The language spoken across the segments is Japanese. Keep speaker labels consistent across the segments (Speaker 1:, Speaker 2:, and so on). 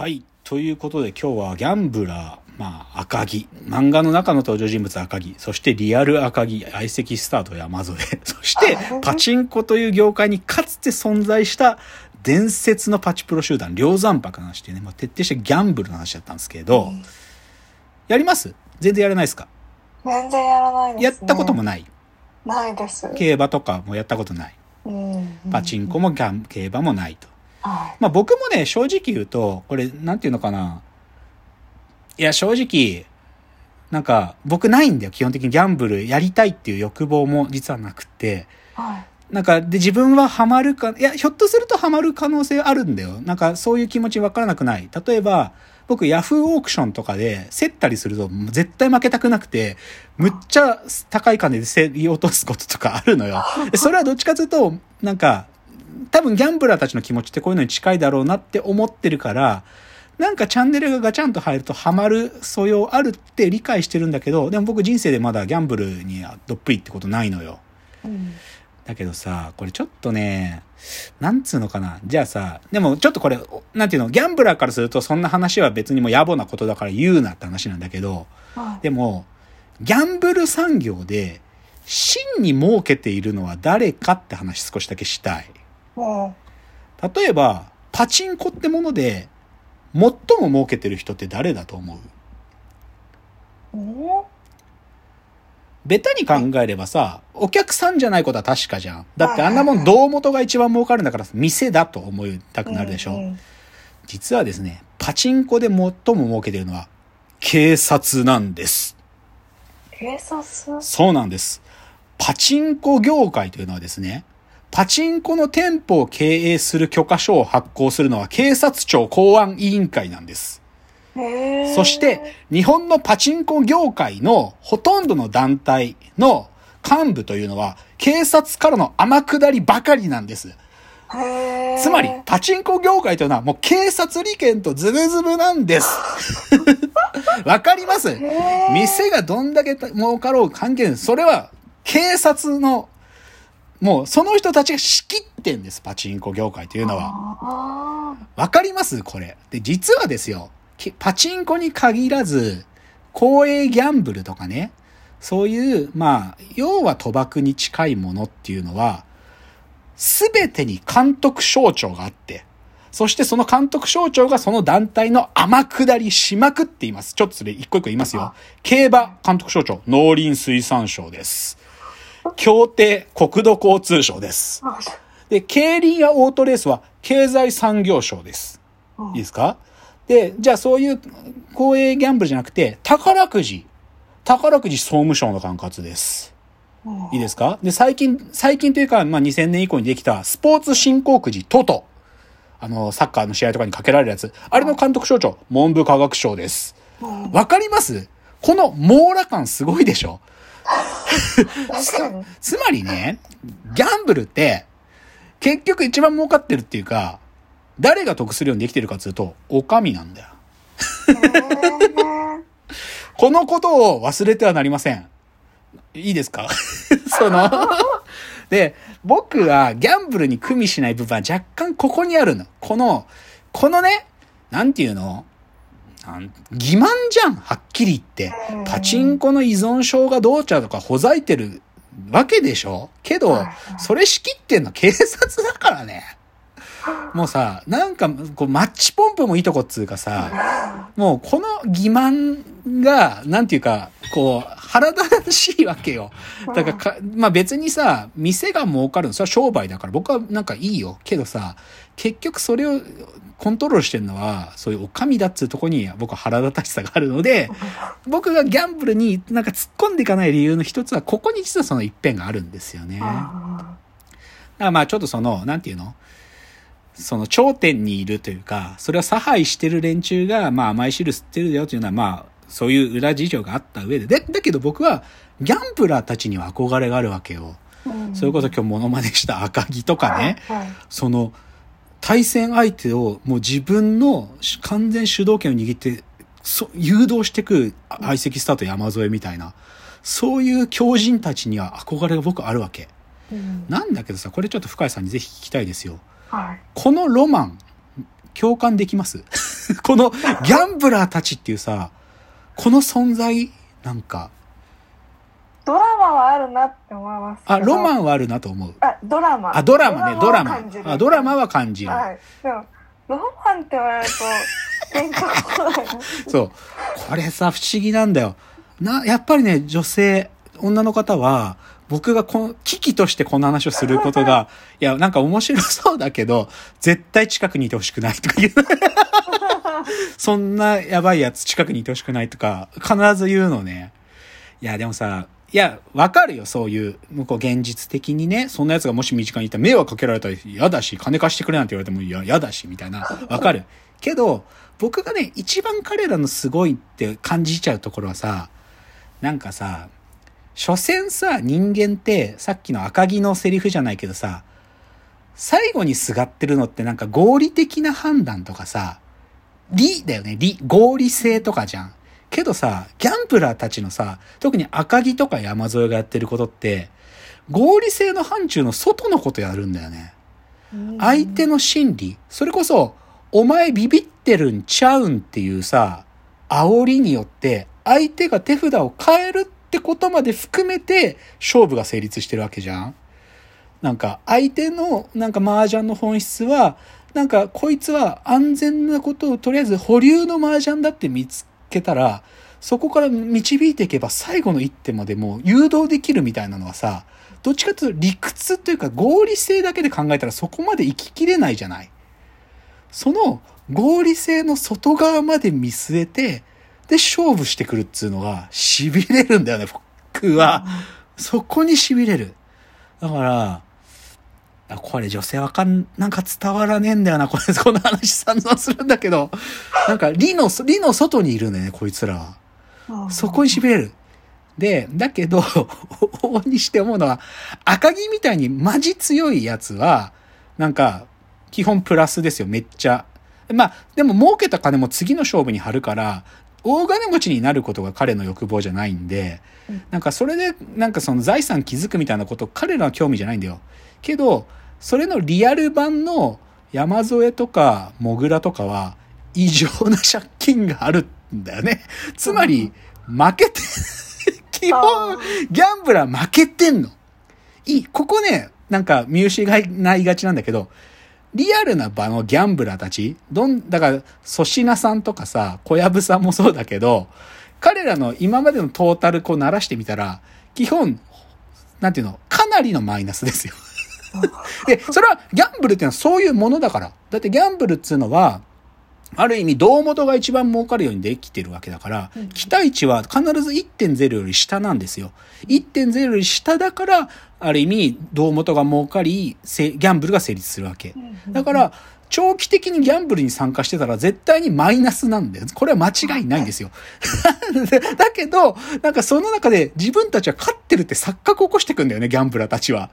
Speaker 1: はい。ということで今日はギャンブラー、まあ赤木、漫画の中の登場人物赤木、そしてリアル赤木、相席スタート山添、そしてパチンコという業界にかつて存在した伝説のパチプロ集団、両山泊の話っていうね、まあ、徹底してギャンブルの話だったんですけど、やります？全然やらないですか？
Speaker 2: 全然やらないです、ね。
Speaker 1: やったこともない？
Speaker 2: ないです。
Speaker 1: 競馬とかもやったことない？
Speaker 2: うん。
Speaker 1: パチンコもギャン競馬もないと。
Speaker 2: は
Speaker 1: まあ僕もね、正直言うと、これ、なんていうのかな。いや、正直、なんか、僕ないんだよ。基本的にギャンブルやりたいっていう欲望も実はなくて。
Speaker 2: い。はい。
Speaker 1: なんか、で、自分はハマるか、いや、ひょっとするとハマる可能性あるんだよ。なんか、そういう気持ちわからなくない。例えば、僕、ヤフーオークションとかで、競ったりすると、絶対負けたくなくて、むっちゃ高い金で競り落とすこととかあるのよ。でそれはどっちかというと、なんか、多分ギャンブラーたちの気持ちってこういうのに近いだろうなって思ってるから、なんかチャンネルがガチャンと入るとハマる素養あるって理解してるんだけど、でも僕人生でまだギャンブルにはどっぷりってことないのよ。
Speaker 2: うん。
Speaker 1: だけどさ、これちょっとね、なんつうのかな。じゃあさ、でもちょっとこれ、なんていうの、ギャンブラーからするとそんな話は別にもう野暮なことだから言うなって話なんだけど、
Speaker 2: はい。
Speaker 1: でも、ギャンブル産業で真に儲けているのは誰かって話少しだけしたい。
Speaker 2: も
Speaker 1: 例えば、パチンコってもので、最も儲けてる人って誰だと思う？ベタに考えればさ、お客さんじゃないことは確かじゃん。だってあんなもん胴元が一番儲かるんだから、店だと思いたくなるでしょ。
Speaker 2: うんうん
Speaker 1: 実はですね、パチンコで最も儲けてるのは、警察なんです。
Speaker 2: 警察？
Speaker 1: そうなんです。パチンコ業界というのはですね、パチンコの店舗を経営する許可書を発行するのは警察庁公安委員会なんです。そして、日本のパチンコ業界のほとんどの団体の幹部というのは、警察からの天下りばかりなんです。つまり、パチンコ業界というのはもう警察利権とズブズブなんです。わかります？店がどんだけ儲かろう関係ない。それは警察の、もうその人たちが仕切ってんです、パチンコ業界というのは。
Speaker 2: あ
Speaker 1: わかります？これ。で、実はですよ、きパチンコに限らず、公営ギャンブルとかね、そういう、まあ、要は賭博に近いものっていうのは、すべてに監督省庁があって、そしてその監督省庁がその団体の天下りしまくっています。ちょっとそれ一個一個言いますよ。競馬監督省庁、農林水産省です。協定国土交通省です。
Speaker 2: あ。
Speaker 1: で、競輪やオートレースは経済産業省です。
Speaker 2: うん
Speaker 1: いいですか？で、じゃあそういう公営ギャンブルじゃなくて、宝くじ。宝くじ総務省の管轄です。
Speaker 2: うん
Speaker 1: いいですか？で、最近、最近というか、まあ、2000年以降にできたスポーツ振興くじトト。あの、サッカーの試合とかにかけられるやつ。あれの監督省庁、文部科学省です。
Speaker 2: うん
Speaker 1: わかります？この網羅感すごいでしょ？
Speaker 2: 確かに。
Speaker 1: つまりね、ギャンブルって、結局一番儲かってるっていうか、誰が得するようにできてるかっていうと、お上なんだよ。このことを忘れてはなりません。いいですか？その、で、僕はギャンブルに組みしない部分は若干ここにあるの。この、このね、なんていうの？なん欺瞞じゃん、はっきり言って。パチンコの依存症がどうちゃうとかほざいてるわけでしょ？けど
Speaker 2: はい、
Speaker 1: それ仕切ってんの警察だからね。もうさ、なんか、こう、マッチポンプもいいとこっつうかさ、もうこの欺瞞が、なんていうか、こう、腹立たしいわけよ。だからか、まあ別にさ、店が儲かるの、それは商売だから僕はなんかいいよ。けどさ、結局それをコントロールしてるのは、そういうお上だっつうとこに僕は腹立たしさがあるので、僕がギャンブルになんか突っ込んでいかない理由の一つは、ここに実はその一辺があるんですよね。だか
Speaker 2: あ
Speaker 1: らまあちょっとその、なんていうの？その頂点にいるというか、それを差配してる連中が、まあ甘い汁吸ってるよというのは、まあ、そういう裏事情があった上で、で、だけど僕は、ギャンブラーたちには憧れがあるわけよ。
Speaker 2: ー
Speaker 1: それこそ今日モノマネした赤木とかね、
Speaker 2: はい。
Speaker 1: その、対戦相手をもう自分の完全主導権を握って、そ誘導してく相席スタート山添みたいな、そういう強人たちには憧れが僕あるわけ。
Speaker 2: うん
Speaker 1: なんだけどさ、これちょっと深井さんにぜひ聞きたいですよ。
Speaker 2: はい。
Speaker 1: このロマン、共感できます？このギャンブラーたちっていうさ、この存在、なんか、
Speaker 2: ドラマはあるなって思います。
Speaker 1: あ、ロマンはあるなと思う。
Speaker 2: あ、ドラマ。
Speaker 1: あ、ドラマね、ドラマあ、ドラマは感じる。
Speaker 2: はい。でも、ロマンって言われると、ピンとこない。
Speaker 1: そう。これさ、不思議なんだよ。な、やっぱりね、女性、女の方は、僕がこの、危機としてこの話をすることが、いや、なんか面白そうだけど、絶対近くにいてほしくないとか言う。そんなやばいやつ近くにいてほしくないとか、必ず言うのね。いや、でもさ、いや、わかるよ、そういう、向こう現実的にね、そんな奴がもし身近にいたら迷惑かけられたら嫌だし、金貸してくれなんて言われても嫌だし、みたいな。わかる。けど、僕がね、一番彼らのすごいって感じちゃうところはさ、なんかさ、所詮さ、人間って、さっきの赤木のセリフじゃないけどさ、最後にすがってるのってなんか合理的な判断とかさ、理だよね、理、合理性とかじゃん。けどさ、ギャンブラーたちのさ、特に赤木とか山添がやってることって、合理性の範疇の外のことやるんだよね。相手の心理、それこそ、お前ビビってるんちゃうんっていうさ、煽りによって、相手が手札を変えるってことまで含めて、勝負が成立してるわけじゃん。なんか、相手の、なんか麻雀の本質は、なんか、こいつは安全なことをとりあえず保留の麻雀だって見つけたら、そこから導いていけば最後の一手までもう誘導できるみたいなのはさ、どっちかというと理屈というか合理性だけで考えたらそこまで生ききれないじゃない。その合理性の外側まで見据えて、で勝負してくるっつうのが痺れるんだよね、僕は。そこに痺れる。だから、あこれ女性わかん、なんか伝わらねえんだよな、これ、この話散々するんだけど、なんか、理の、理の外にいるんだよね、こいつらは。そこに痺れる。で、だけど、往々にして思うのは、赤木みたいにマジ強いやつは、なんか、基本プラスですよ、めっちゃ。まあ、でも儲けた金も次の勝負に張るから、大金持ちになることが彼の欲望じゃないんで、なんかそれで、なんかその財産築くみたいなこと、彼らは興味じゃないんだよ。けど、それのリアル版の山添とかモグラとかは、異常な借金があるんだよね。つまり、負けて、基本、ギャンブラー負けてんの。いい、ここね、なんか見失いがちなんだけど、リアルな場のギャンブラーたち、どん、だから、粗品さんとかさ、小籔さんもそうだけど、彼らの今までのトータルこう鳴らしてみたら、基本、なんていうの、かなりのマイナスですよ。で、それはギャンブルっていうのはそういうものだから。だってギャンブルっていうのは、ある意味、胴元が一番儲かるようにできてるわけだから、期待値は必ず1.0より下なんですよ。1.0より下だから、ある意味、胴元が儲かり、せギャンブルが成立するわけ。だから、長期的にギャンブルに参加してたら絶対にマイナスなんだよ。これは間違いないんですよ。だけど、なんかその中で自分たちは勝ってるって錯覚を起こしてくんだよね、ギャンブラーたちは。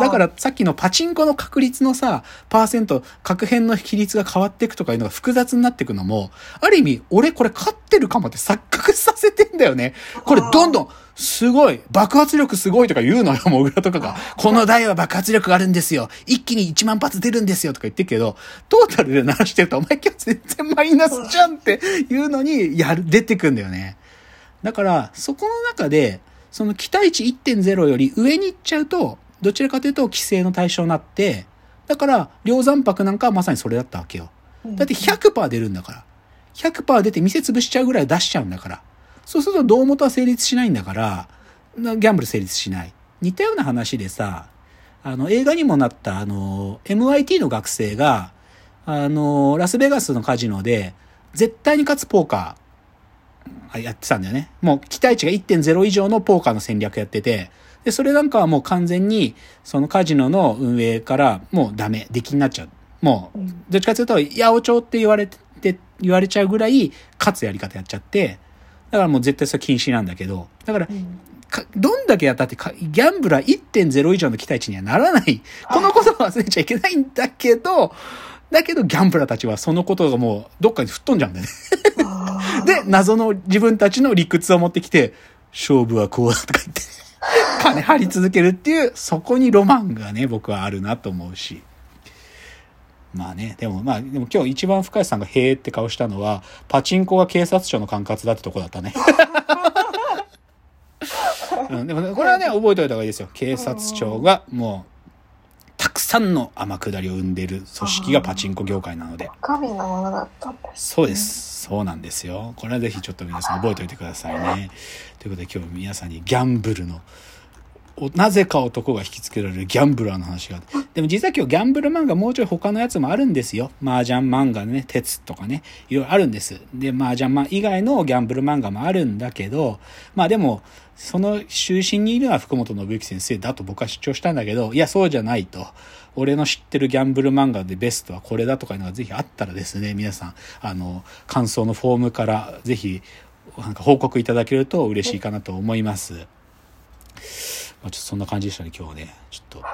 Speaker 1: だからさっきのパチンコの確率のさ、パーセント、確変の比率が変わっていくとかいうのが複雑になっていくのも、ある意味、俺これ勝ってるかもって錯覚させてんだよね。これどんどん、すごい、爆発力すごいとか言うのよ、モグラとかが。この台は爆発力があるんですよ。一気に1万発出るんですよとか言ってるけど、トータルで鳴らしてると、お前今日全然マイナスじゃんっていうのに、やる、出てくんだよね。だから、そこの中で、その期待値1.0より上に行っちゃうと、どちらかというと規制の対象になって、だから、量産泊なんかはまさにそれだったわけよ。だって100%出るんだから。100%出て店潰しちゃうぐらい出しちゃうんだから。そうすると胴元は成立しないんだから、ギャンブル成立しない。似たような話でさ、あの、映画にもなった、あの、MIT の学生が、あの、ラスベガスのカジノで、絶対に勝つポーカー、やってたんだよね。もう期待値が1.0以上のポーカーの戦略やってて、で、それなんかはもう完全に、そのカジノの運営からもうダメ、出来になっちゃう。もう、どっちかというと、八百長って言われて、言われちゃうぐらい、勝つやり方やっちゃって、だからもう絶対それ禁止なんだけど、だから、かどんだけやったってか、ギャンブラー1.0以上の期待値にはならない。このことを忘れちゃいけないんだけど、だけどギャンブラーたちはそのことがもうどっかに吹っ飛んじゃうんだよね。で、謎の自分たちの理屈を持ってきて、勝負はこうだとか言って、金張り続けるっていう、そこにロマンがね、僕はあるなと思うし。まあね、でもまあ、でも今日一番深谷さんがへーって顔したのは、パチンコが警察庁の管轄だってとこだったね。うん、でもねこれはね、覚えておいた方がいいですよ。警察庁がもう、たくさんの天下りを生んでいる組織がパチンコ業界なので。
Speaker 2: 神のものだったんです。
Speaker 1: そうです。そうなんですよ。これはぜひちょっと皆さん覚えておいてくださいね。ということで今日皆さんにギャンブルの、おなぜか男が引きつけられるギャンブラーの話が。でも実は今日ギャンブル漫画もうちょい他のやつもあるんですよ。麻雀漫画ね、鉄とかね、いろいろあるんです。で、麻雀漫以外のギャンブル漫画もあるんだけど、まあでも、その中心にいるのは福本信之先生だと僕は主張したんだけど、いや、そうじゃないと。俺の知ってるギャンブル漫画でベストはこれだとかいうのがぜひあったらですね、皆さん、あの、感想のフォームからぜひ、なんか報告いただけると嬉しいかなと思います。まあ、ちょっとそんな感じでしたね、今日はね。ちょっと。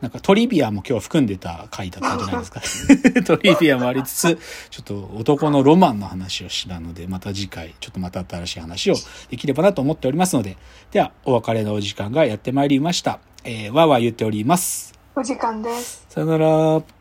Speaker 1: なんかトリビアも今日は含んでた回だったんじゃないですか。トリビアもありつつ、ちょっと男のロマンの話をしたので、また次回、ちょっとまた新しい話をできればなと思っておりますので、では、お別れのお時間がやってまいりました。えー、わーわー言っております。
Speaker 2: お時間です。
Speaker 1: さよなら。